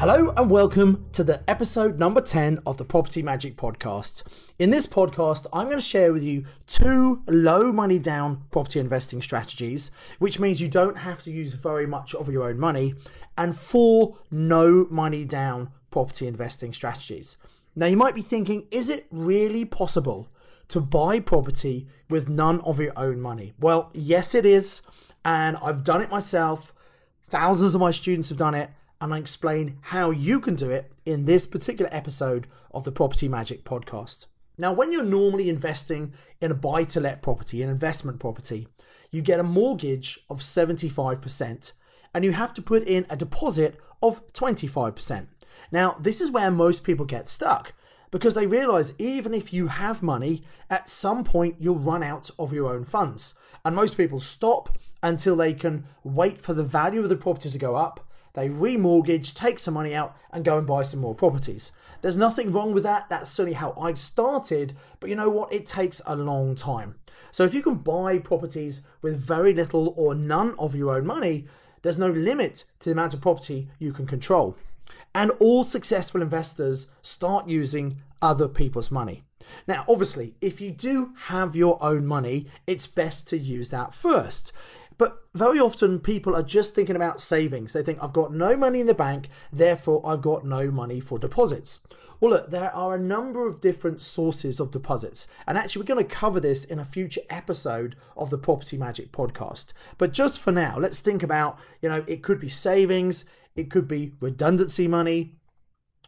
Hello and welcome to the episode number 10 of the Property Magic Podcast. In this podcast, I'm going to share with you two low money down property investing strategies, which means you don't have to use very much of your own money, and four no money down property investing strategies. Now, you might be thinking, is it really possible to buy property with none of your own money? Well, yes, it is. And I've done it myself. Thousands of my students have done it and I explain how you can do it in this particular episode of the Property Magic podcast. Now, when you're normally investing in a buy to let property, an investment property, you get a mortgage of 75% and you have to put in a deposit of 25%. Now, this is where most people get stuck because they realize even if you have money, at some point you'll run out of your own funds. And most people stop until they can wait for the value of the property to go up they remortgage, take some money out, and go and buy some more properties. There's nothing wrong with that. That's certainly how I started. But you know what? It takes a long time. So if you can buy properties with very little or none of your own money, there's no limit to the amount of property you can control. And all successful investors start using other people's money. Now, obviously, if you do have your own money, it's best to use that first. But very often people are just thinking about savings. They think, I've got no money in the bank, therefore I've got no money for deposits. Well, look, there are a number of different sources of deposits. And actually, we're going to cover this in a future episode of the Property Magic podcast. But just for now, let's think about, you know, it could be savings, it could be redundancy money,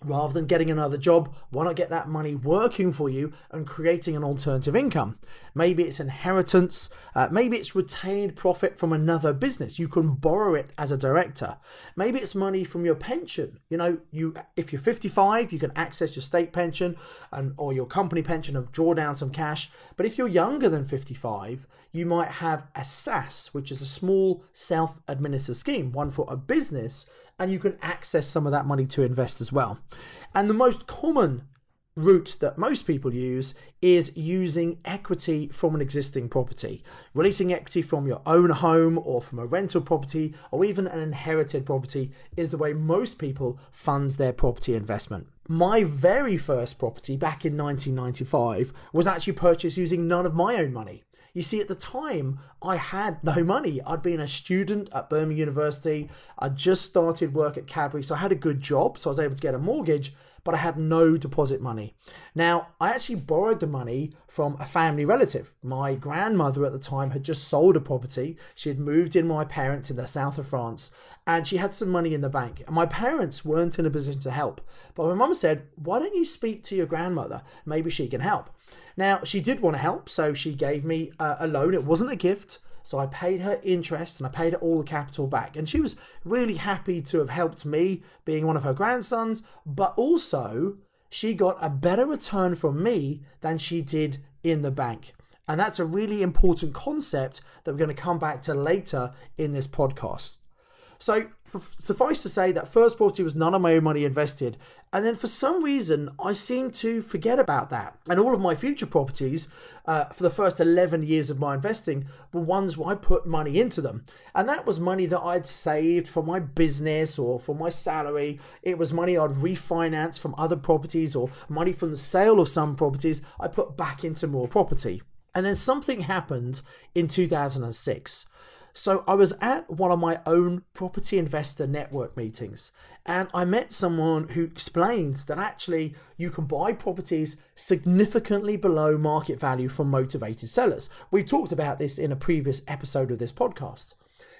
rather than getting another job, why not get that money working for you and creating an alternative income? Maybe it's inheritance, uh, maybe it's retained profit from another business. You can borrow it as a director. Maybe it's money from your pension. You know, you if you're 55, you can access your state pension and or your company pension and draw down some cash. But if you're younger than 55, you might have a SSAS, which is a small self-administered scheme, one for a business and you can access some of that money to invest as well. And the most common route that most people use is using equity from an existing property. Releasing equity from your own home or from a rental property or even an inherited property is the way most people funds their property investment. My very first property back in 1995 was actually purchased using none of my own money. You see, at the time, I had no money. I'd been a student at Birmingham University. I'd just started work at Cadbury, so I had a good job, so I was able to get a mortgage, but I had no deposit money. Now, I actually borrowed the money from a family relative. My grandmother at the time had just sold a property. She had moved in with my parents in the south of France, and she had some money in the bank. And my parents weren't in a position to help. But my mum said, Why don't you speak to your grandmother? Maybe she can help. Now, she did want to help, so she gave me a loan. It wasn't a gift, so I paid her interest and I paid her all the capital back. And she was really happy to have helped me, being one of her grandsons, but also she got a better return from me than she did in the bank. And that's a really important concept that we're going to come back to later in this podcast. So suffice to say that first property was none of my own money invested, and then for some reason I seem to forget about that. And all of my future properties, uh, for the first eleven years of my investing, were ones where I put money into them, and that was money that I'd saved for my business or for my salary. It was money I'd refinance from other properties or money from the sale of some properties I put back into more property. And then something happened in 2006 so I was at one of my own property investor network meetings and I met someone who explained that actually you can buy properties significantly below market value from motivated sellers. We talked about this in a previous episode of this podcast.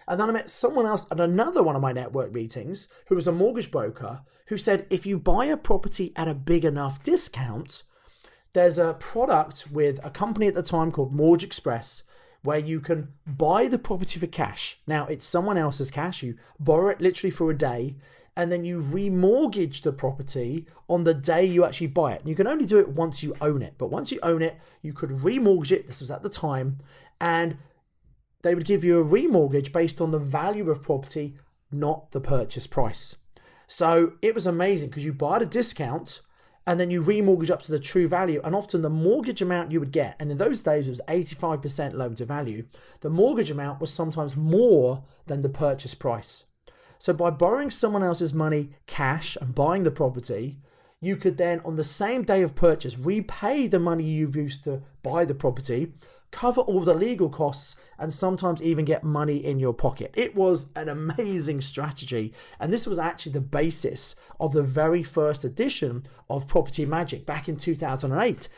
And then I met someone else at another one of my network meetings who was a mortgage broker who said if you buy a property at a big enough discount, there's a product with a company at the time called Mortgage Express where you can buy the property for cash. Now, it's someone else's cash. You borrow it literally for a day and then you remortgage the property on the day you actually buy it. And you can only do it once you own it. But once you own it, you could remortgage it. This was at the time. And they would give you a remortgage based on the value of property, not the purchase price. So it was amazing because you buy at a discount and then you remortgage up to the true value. And often the mortgage amount you would get, and in those days it was 85% loan to value, the mortgage amount was sometimes more than the purchase price. So by borrowing someone else's money cash and buying the property, you could then, on the same day of purchase, repay the money you've used to buy the property, cover all the legal costs, and sometimes even get money in your pocket. It was an amazing strategy. And this was actually the basis of the very first edition of Property Magic back in 2008,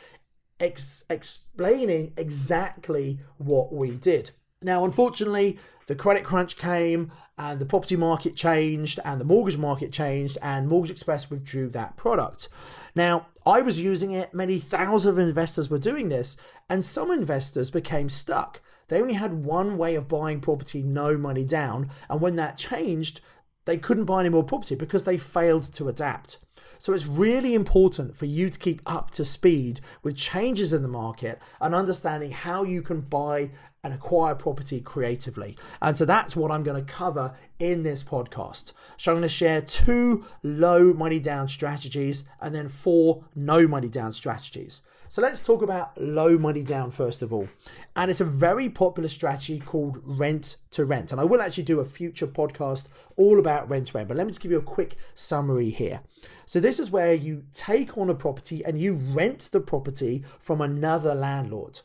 ex- explaining exactly what we did. Now, unfortunately, the credit crunch came and the property market changed and the mortgage market changed and Mortgage Express withdrew that product. Now, I was using it, many thousands of investors were doing this, and some investors became stuck. They only had one way of buying property, no money down, and when that changed, they couldn't buy any more property because they failed to adapt. So it's really important for you to keep up to speed with changes in the market and understanding how you can buy and acquire property creatively. And so that's what I'm going to cover in this podcast. So I'm going to share two low money down strategies and then four no money down strategies. So let's talk about low money down first of all. And it's a very popular strategy called rent to rent. And I will actually do a future podcast all about rent to rent, but let me just give you a quick summary here. So this is where you take on a property and you rent the property from another landlord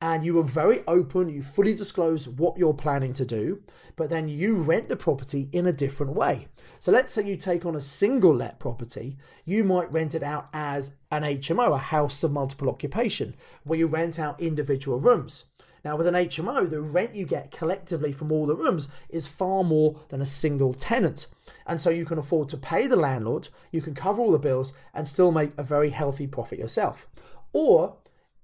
and you are very open, you fully disclose what you're planning to do, but then you rent the property in a different way. So let's say you take on a single let property, you might rent it out as an HMO, a house of multiple occupation, where you rent out individual rooms. Now, with an HMO, the rent you get collectively from all the rooms is far more than a single tenant. And so you can afford to pay the landlord, you can cover all the bills, and still make a very healthy profit yourself. Or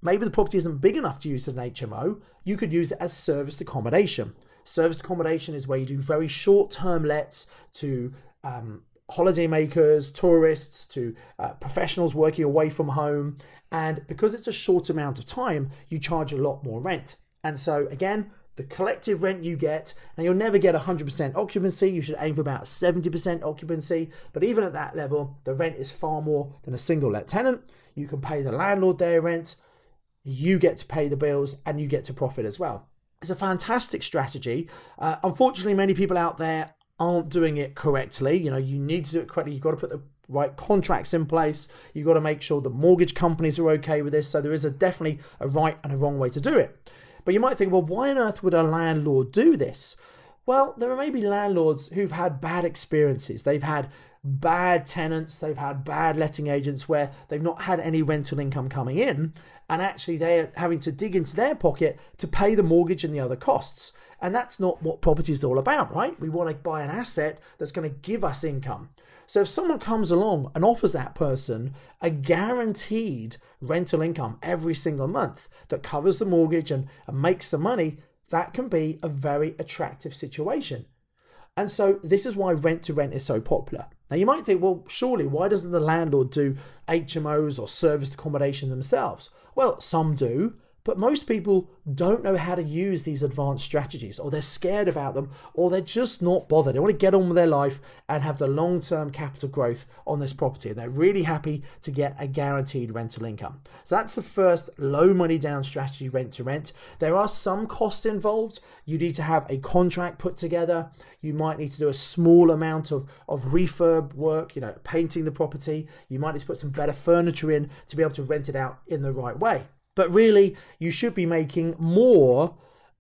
maybe the property isn't big enough to use as an HMO, you could use it as serviced accommodation. Serviced accommodation is where you do very short term lets to um, holidaymakers, tourists, to uh, professionals working away from home. And because it's a short amount of time, you charge a lot more rent. And so, again, the collective rent you get, and you'll never get 100% occupancy. You should aim for about 70% occupancy. But even at that level, the rent is far more than a single let tenant. You can pay the landlord their rent, you get to pay the bills and you get to profit as well. It's a fantastic strategy. Uh, unfortunately, many people out there aren't doing it correctly. You know, you need to do it correctly. You've got to put the right contracts in place. You've got to make sure the mortgage companies are okay with this. So there is a definitely a right and a wrong way to do it. But you might think, well, why on earth would a landlord do this? Well, there are maybe landlords who've had bad experiences. They've had bad tenants, they've had bad letting agents where they've not had any rental income coming in, and actually they're having to dig into their pocket to pay the mortgage and the other costs. And that's not what property is all about, right? We want to buy an asset that's going to give us income. So if someone comes along and offers that person a guaranteed rental income every single month that covers the mortgage and, and makes some money, that can be a very attractive situation. And so this is why rent to rent is so popular. Now you might think, well, surely why doesn't the landlord do HMOs or serviced accommodation themselves? Well, some do, but most people don't know how to use these advanced strategies, or they're scared about them, or they're just not bothered. They want to get on with their life and have the long term capital growth on this property. And they're really happy to get a guaranteed rental income. So that's the first low money down strategy rent to rent. There are some costs involved. You need to have a contract put together. You might need to do a small amount of, of refurb work, you know, painting the property. You might need to put some better furniture in to be able to rent it out in the right way. But really, you should be making more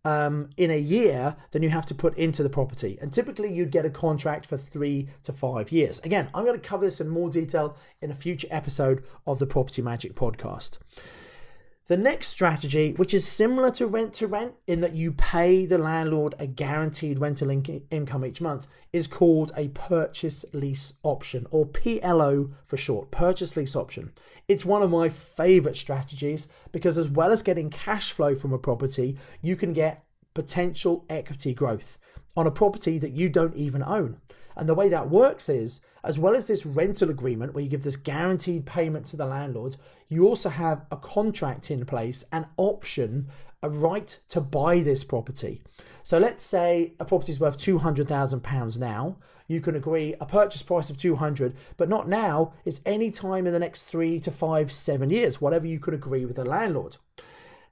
um, in a year than you have to put into the property. And typically, you'd get a contract for three to five years. Again, I'm going to cover this in more detail in a future episode of the Property Magic podcast. The next strategy, which is similar to rent to rent in that you pay the landlord a guaranteed rental in- income each month, is called a purchase lease option or PLO for short, purchase lease option. It's one of my favorite strategies because, as well as getting cash flow from a property, you can get potential equity growth on a property that you don't even own. And the way that works is, as well as this rental agreement where you give this guaranteed payment to the landlord, you also have a contract in place, an option a right to buy this property. So let's say a property is worth £200,000 now. You can agree a purchase price of 200, but not now. It's any time in the next three to five, seven years, whatever you could agree with the landlord.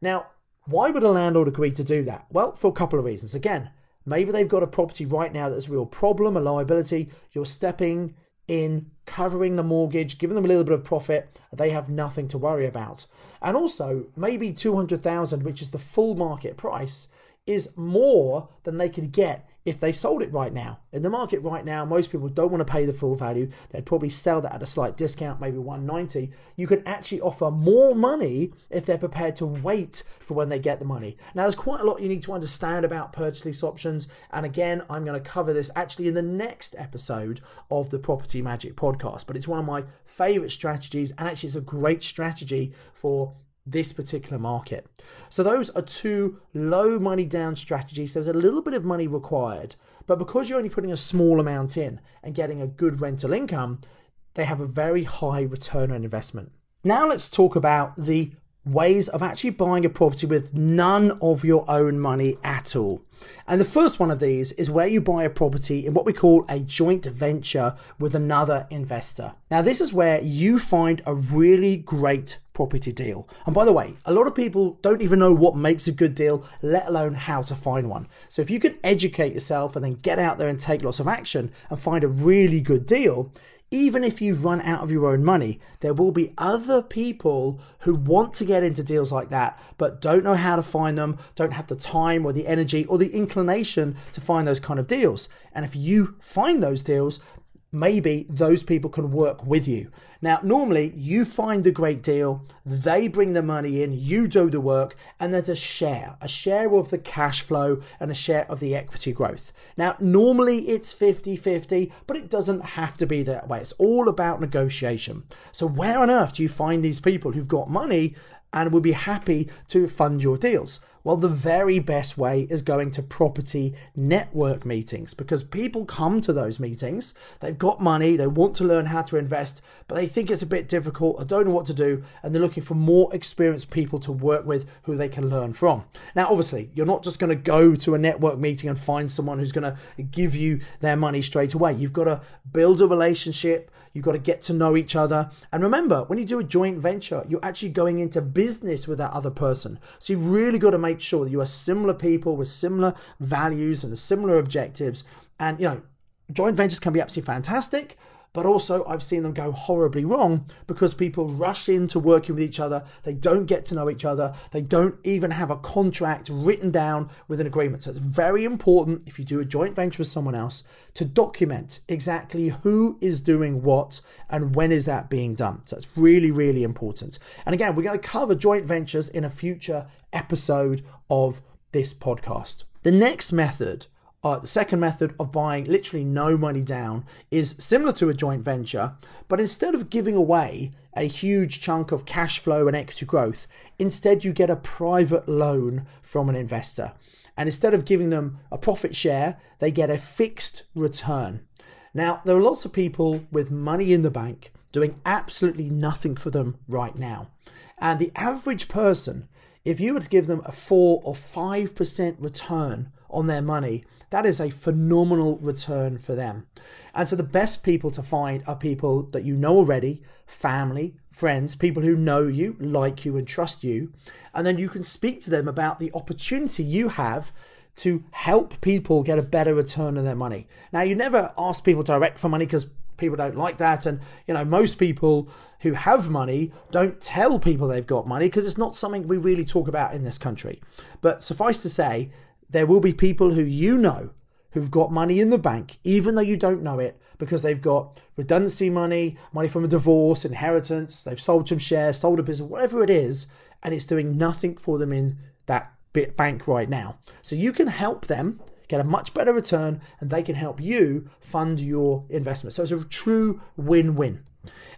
Now, why would a landlord agree to do that? Well, for a couple of reasons. Again, maybe they've got a property right now that's a real problem, a liability. You're stepping in, covering the mortgage, giving them a little bit of profit. They have nothing to worry about. And also, maybe 200,000, which is the full market price, is more than they could get if they sold it right now. In the market right now, most people don't want to pay the full value. They'd probably sell that at a slight discount, maybe 190. You can actually offer more money if they're prepared to wait for when they get the money. Now, there's quite a lot you need to understand about purchase lease options. And again, I'm going to cover this actually in the next episode of the Property Magic podcast. But it's one of my favorite strategies. And actually, it's a great strategy for this particular market. So those are two low money down strategies. There's a little bit of money required, but because you're only putting a small amount in and getting a good rental income, they have a very high return on investment. Now let's talk about the ways of actually buying a property with none of your own money at all. And the first one of these is where you buy a property in what we call a joint venture with another investor. Now, this is where you find a really great property deal. And by the way, a lot of people don't even know what makes a good deal, let alone how to find one. So if you can educate yourself and then get out there and take lots of action and find a really good deal, even if you've run out of your own money, there will be other people who want to get into deals like that, but don't know how to find them, don't have the time or the energy or the inclination to find those kind of deals. And if you find those deals, maybe those people can work with you. Now, normally you find the great deal, they bring the money in, you do the work, and there's a share, a share of the cash flow and a share of the equity growth. Now, normally it's 50 50, but it doesn't have to be that way. It's all about negotiation. So, where on earth do you find these people who've got money and will be happy to fund your deals? Well, the very best way is going to property network meetings because people come to those meetings. They've got money, they want to learn how to invest, but they think it's a bit difficult or don't know what to do, and they're looking for more experienced people to work with who they can learn from. Now, obviously, you're not just going to go to a network meeting and find someone who's going to give you their money straight away. You've got to build a relationship, you've got to get to know each other. And remember, when you do a joint venture, you're actually going into business with that other person. So you've really got to make sure that you are similar people with similar values and similar objectives. And, you know, joint ventures can be absolutely fantastic, but also I've seen them go horribly wrong because people rush into working with each other. They don't get to know each other. They don't even have a contract written down with an agreement. So it's very important if you do a joint venture with someone else to document exactly who is doing what and when is that being done. So it's really, really important. And again, we're going to cover joint ventures in a future episode of this podcast. The next method uh, the second method of buying literally no money down is similar to a joint venture, but instead of giving away a huge chunk of cash flow and equity growth, instead you get a private loan from an investor. And instead of giving them a profit share, they get a fixed return. Now, there are lots of people with money in the bank doing absolutely nothing for them right now. And the average person, if you were to give them a 4 or 5% return on their money, that is a phenomenal return for them. And so the best people to find are people that you know already, family, friends, people who know you, like you, and trust you. And then you can speak to them about the opportunity you have to help people get a better return on their money. Now, you never ask people direct for money because people don't like that and you know most people who have money don't tell people they've got money because it's not something we really talk about in this country but suffice to say there will be people who you know who've got money in the bank, even though you don't know it, because they've got redundancy money, money from a divorce, inheritance, they've sold some shares, sold a business, whatever it is, and it's doing nothing for them in that bank right now. So you can help them get a much better return and they can help you fund your investment. So it's a true win win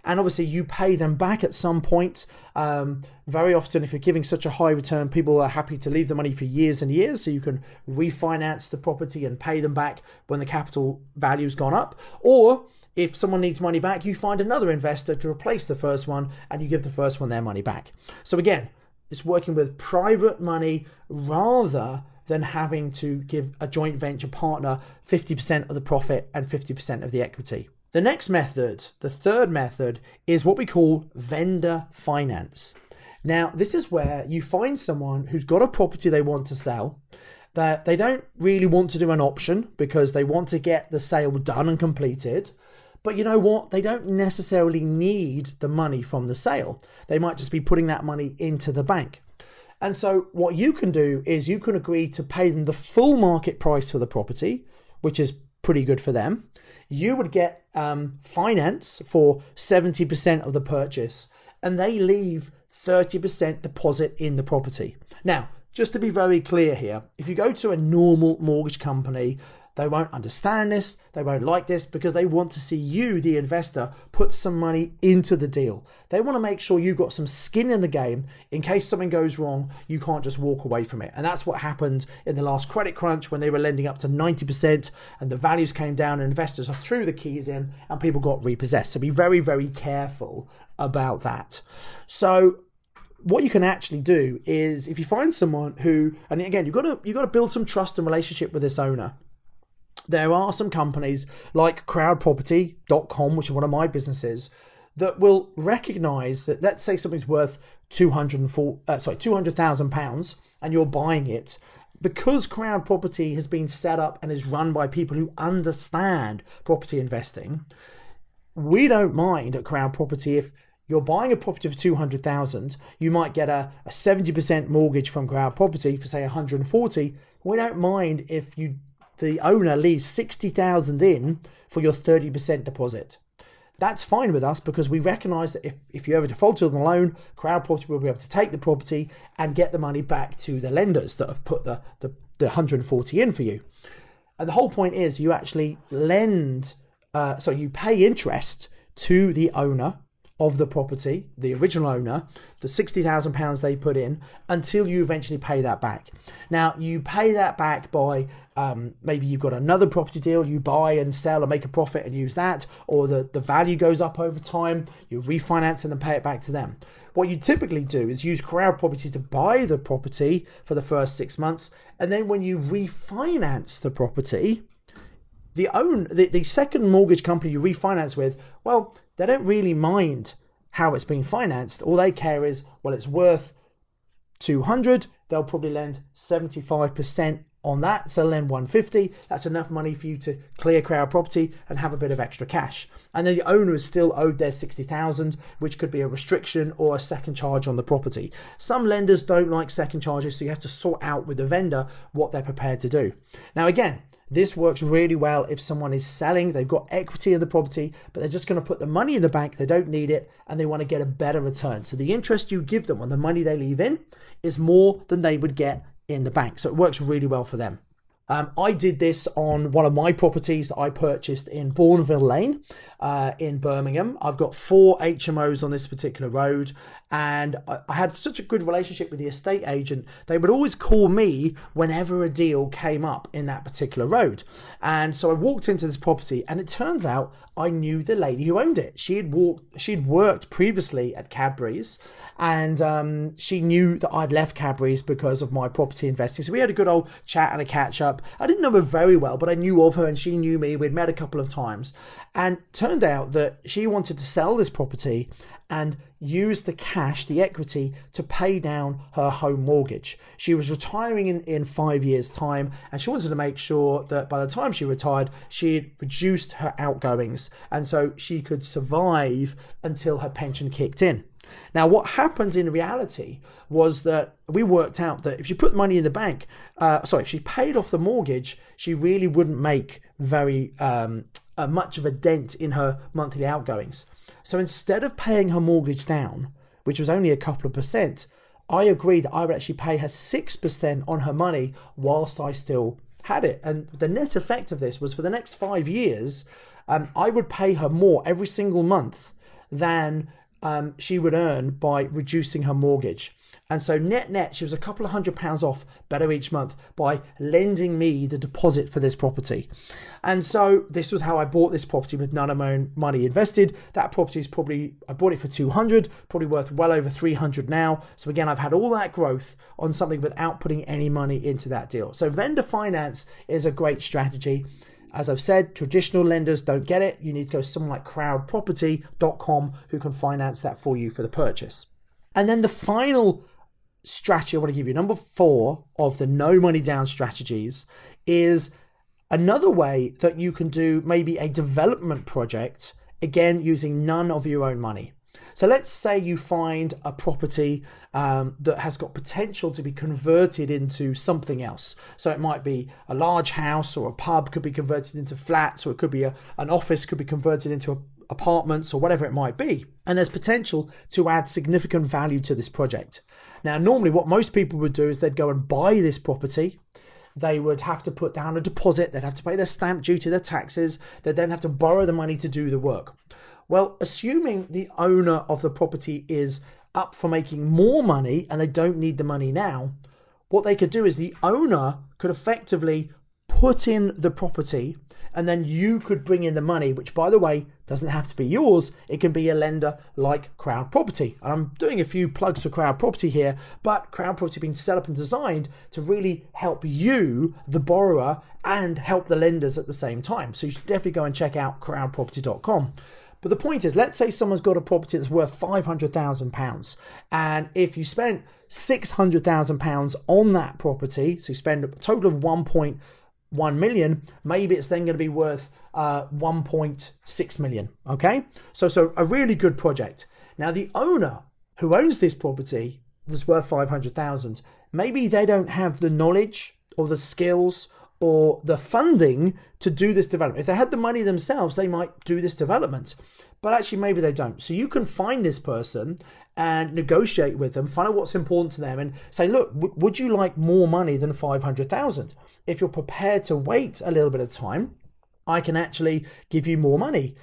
and obviously you pay them back at some point. Um, very often, if you're giving such a high return, people are happy to leave the money for years and years, so you can refinance the property and pay them back when the capital value's gone up. Or if someone needs money back, you find another investor to replace the first one and you give the first one their money back. So again, it's working with private money rather than having to give a joint venture partner 50% of the profit and 50% of the equity. The next method, the third method, is what we call vendor finance. Now, this is where you find someone who's got a property they want to sell, that they don't really want to do an option because they want to get the sale done and completed. But you know what? They don't necessarily need the money from the sale. They might just be putting that money into the bank. And so, what you can do is you can agree to pay them the full market price for the property, which is pretty good for them. You would get um, finance for 70% of the purchase, and they leave 30% deposit in the property. Now, just to be very clear here, if you go to a normal mortgage company, they won't understand this, they won't like this because they want to see you, the investor, put some money into the deal. They want to make sure you've got some skin in the game in case something goes wrong, you can't just walk away from it. And that's what happened in the last credit crunch when they were lending up to 90% and the values came down and investors threw the keys in and people got repossessed. So be very, very careful about that. So what you can actually do is if you find someone who and again you've got to you've got to build some trust and relationship with this owner there are some companies like crowdproperty.com, which is one of my businesses, that will recognize that let's say something's worth 204 uh, sorry 200,000 pounds and you're buying it because crowd property has been set up and is run by people who understand property investing we don't mind at crowd property if you're buying a property for 200,000 you might get a, a 70% mortgage from crowd property for say 140 we don't mind if you the owner leaves 60,000 in for your 30% deposit. That's fine with us because we recognize that if, if you ever default on the loan, Crowd Property will be able to take the property and get the money back to the lenders that have put the, the, the 140 in for you. And the whole point is you actually lend, uh, so you pay interest to the owner of the property, the original owner, the £60,000 they put in, until you eventually pay that back. Now, you pay that back by um, maybe you've got another property deal, you buy and sell and make a profit and use that, or the, the value goes up over time, you refinance and then pay it back to them. What you typically do is use crowd property to buy the property for the first six months, and then when you refinance the property, the own the, the second mortgage company you refinance with, well, they don't really mind how it's being financed. All they care is, well, it's worth 200, they'll probably lend 75% on that. So lend 150. That's enough money for you to clear crowd property and have a bit of extra cash. And then the owner is still owed their 60,000, which could be a restriction or a second charge on the property. Some lenders don't like second charges, so you have to sort out with the vendor what they're prepared to do. Now, again, this works really well if someone is selling, they've got equity in the property, but they're just going to put the money in the bank, they don't need it, and they want to get a better return. So the interest you give them on the money they leave in is more than they would get in the bank. So it works really well for them. Um, I did this on one of my properties that I purchased in Bournville Lane uh, in Birmingham. I've got four HMOs on this particular road, and I, I had such a good relationship with the estate agent. They would always call me whenever a deal came up in that particular road. And so I walked into this property, and it turns out I knew the lady who owned it. She had walked, she'd worked previously at Cadbury's, and um, she knew that I'd left Cadbury's because of my property investing. So we had a good old chat and a catch up. I didn't know her very well, but I knew of her and she knew me. We'd met a couple of times. And turned out that she wanted to sell this property and use the cash, the equity, to pay down her home mortgage. She was retiring in, in five years' time, and she wanted to make sure that by the time she retired, she had reduced her outgoings and so she could survive until her pension kicked in. Now, what happened in reality was that we worked out that if she put money in the bank, uh, sorry, if she paid off the mortgage, she really wouldn't make very um, uh, much of a dent in her monthly outgoings. So instead of paying her mortgage down, which was only a couple of percent, I agreed that I would actually pay her 6% on her money whilst I still had it. And the net effect of this was for the next five years, um, I would pay her more every single month than um, she would earn by reducing her mortgage. And so net net, she was a couple of hundred pounds off better each month by lending me the deposit for this property. And so this was how I bought this property with none of my own money invested. That property is probably I bought it for 200, probably worth well over 300 now. So again, I've had all that growth on something without putting any money into that deal. So vendor finance is a great strategy. As I've said, traditional lenders don't get it. You need to go to someone like crowdproperty.com who can finance that for you for the purchase. And then the final strategy I want to give you, number four of the no money down strategies, is another way that you can do maybe a development project, again, using none of your own money. So let's say you find a property um, that has got potential to be converted into something else. So it might be a large house or a pub could be converted into flats, or it could be a, an office could be converted into a, apartments or whatever it might be. And there's potential to add significant value to this project. Now, normally, what most people would do is they'd go and buy this property. They would have to put down a deposit, they'd have to pay their stamp duty, their taxes, they'd then have to borrow the money to do the work. Well, assuming the owner of the property is up for making more money and they don't need the money now, what they could do is the owner could effectively put in the property and then you could bring in the money, which, by the way, doesn't have to be yours. It can be a lender like Crowd Property. And I'm doing a few plugs for Crowd Property here, but Crowd Property has been set up and designed to really help you, the borrower, and help the lenders at the same time. So you should definitely go and check out crowdproperty.com. But the point is, let's say someone's got a property that's worth £500,000. And if you spent £600,000 on that property, so you spend a total of 1. 1 million, maybe it's then going to be worth uh, 1.6 million. Okay, so so a really good project. Now the owner who owns this property that's worth 500,000, maybe they don't have the knowledge or the skills or the funding to do this development. If they had the money themselves, they might do this development, but actually maybe they don't. So you can find this person and negotiate with them, find out what's important to them, and say, look, w- would you like more money than 500,000? If you're prepared to wait a little bit of time, I can actually give you more money.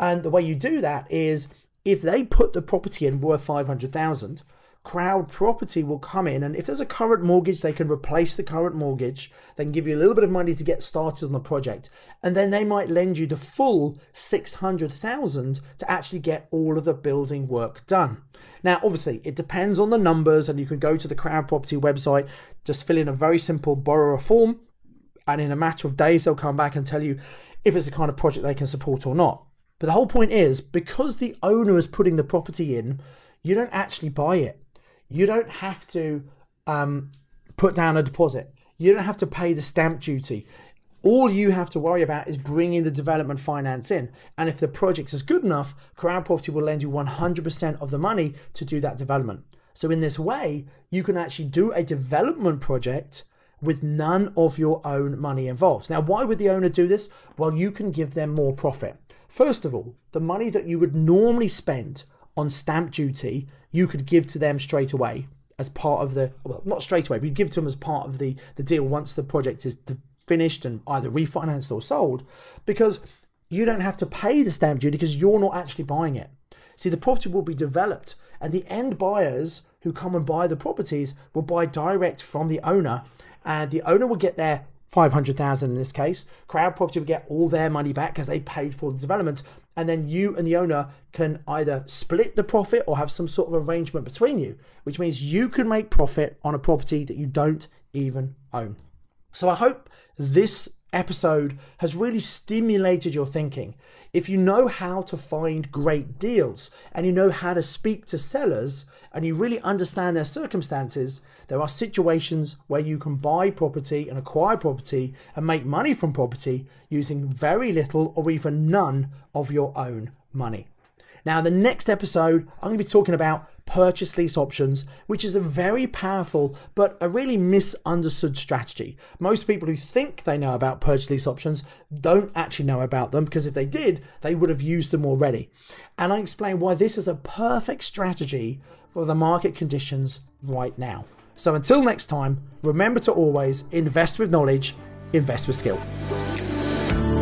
And the way you do that is if they put the property in worth 500,000, crowd property will come in and if there's a current mortgage they can replace the current mortgage they can give you a little bit of money to get started on the project. And then they might lend you the full 600,000 to actually get all of the building work done. Now obviously it depends on the numbers and you can go to the crowd property website just fill in a very simple borrower form and in a matter of days they'll come back and tell you if it's the kind of project they can support or not. But the whole point is because the owner is putting the property in you don't actually buy it you don't have to um, put down a deposit. You don't have to pay the stamp duty. All you have to worry about is bringing the development finance in. And if the project is good enough, Crowd Property will lend you 100% of the money to do that development. So, in this way, you can actually do a development project with none of your own money involved. Now, why would the owner do this? Well, you can give them more profit. First of all, the money that you would normally spend on stamp duty you could give to them straight away as part of the well not straight away but you give to them as part of the the deal once the project is finished and either refinanced or sold because you don't have to pay the stamp duty because you're not actually buying it. See the property will be developed and the end buyers who come and buy the properties will buy direct from the owner and the owner will get their 500,000 in this case. Crowd Property will get all their money back because they paid for the development. And then you and the owner can either split the profit or have some sort of arrangement between you, which means you can make profit on a property that you don't even own. So I hope this episode has really stimulated your thinking. If you know how to find great deals and you know how to speak to sellers and you really understand their circumstances, there are situations where you can buy property and acquire property and make money from property using very little or even none of your own money. Now, the next episode, I'm going to be talking about purchase lease options, which is a very powerful but a really misunderstood strategy. Most people who think they know about purchase lease options don't actually know about them because if they did, they would have used them already. And I explain why this is a perfect strategy for the market conditions right now. So until next time, remember to always invest with knowledge, invest with skill.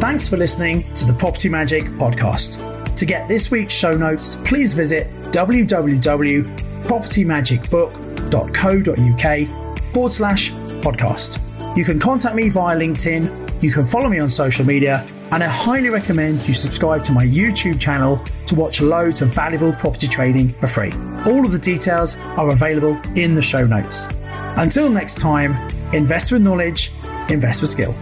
Thanks for listening to the Property Magic podcast. To get this week's show notes, please visit www.propertymagicbook.co.uk forward slash podcast. You can contact me via LinkedIn, you can follow me on social media, and I highly recommend you subscribe to my YouTube channel to watch loads of valuable property trading for free. All of the details are available in the show notes. Until next time, invest with knowledge, invest with skill.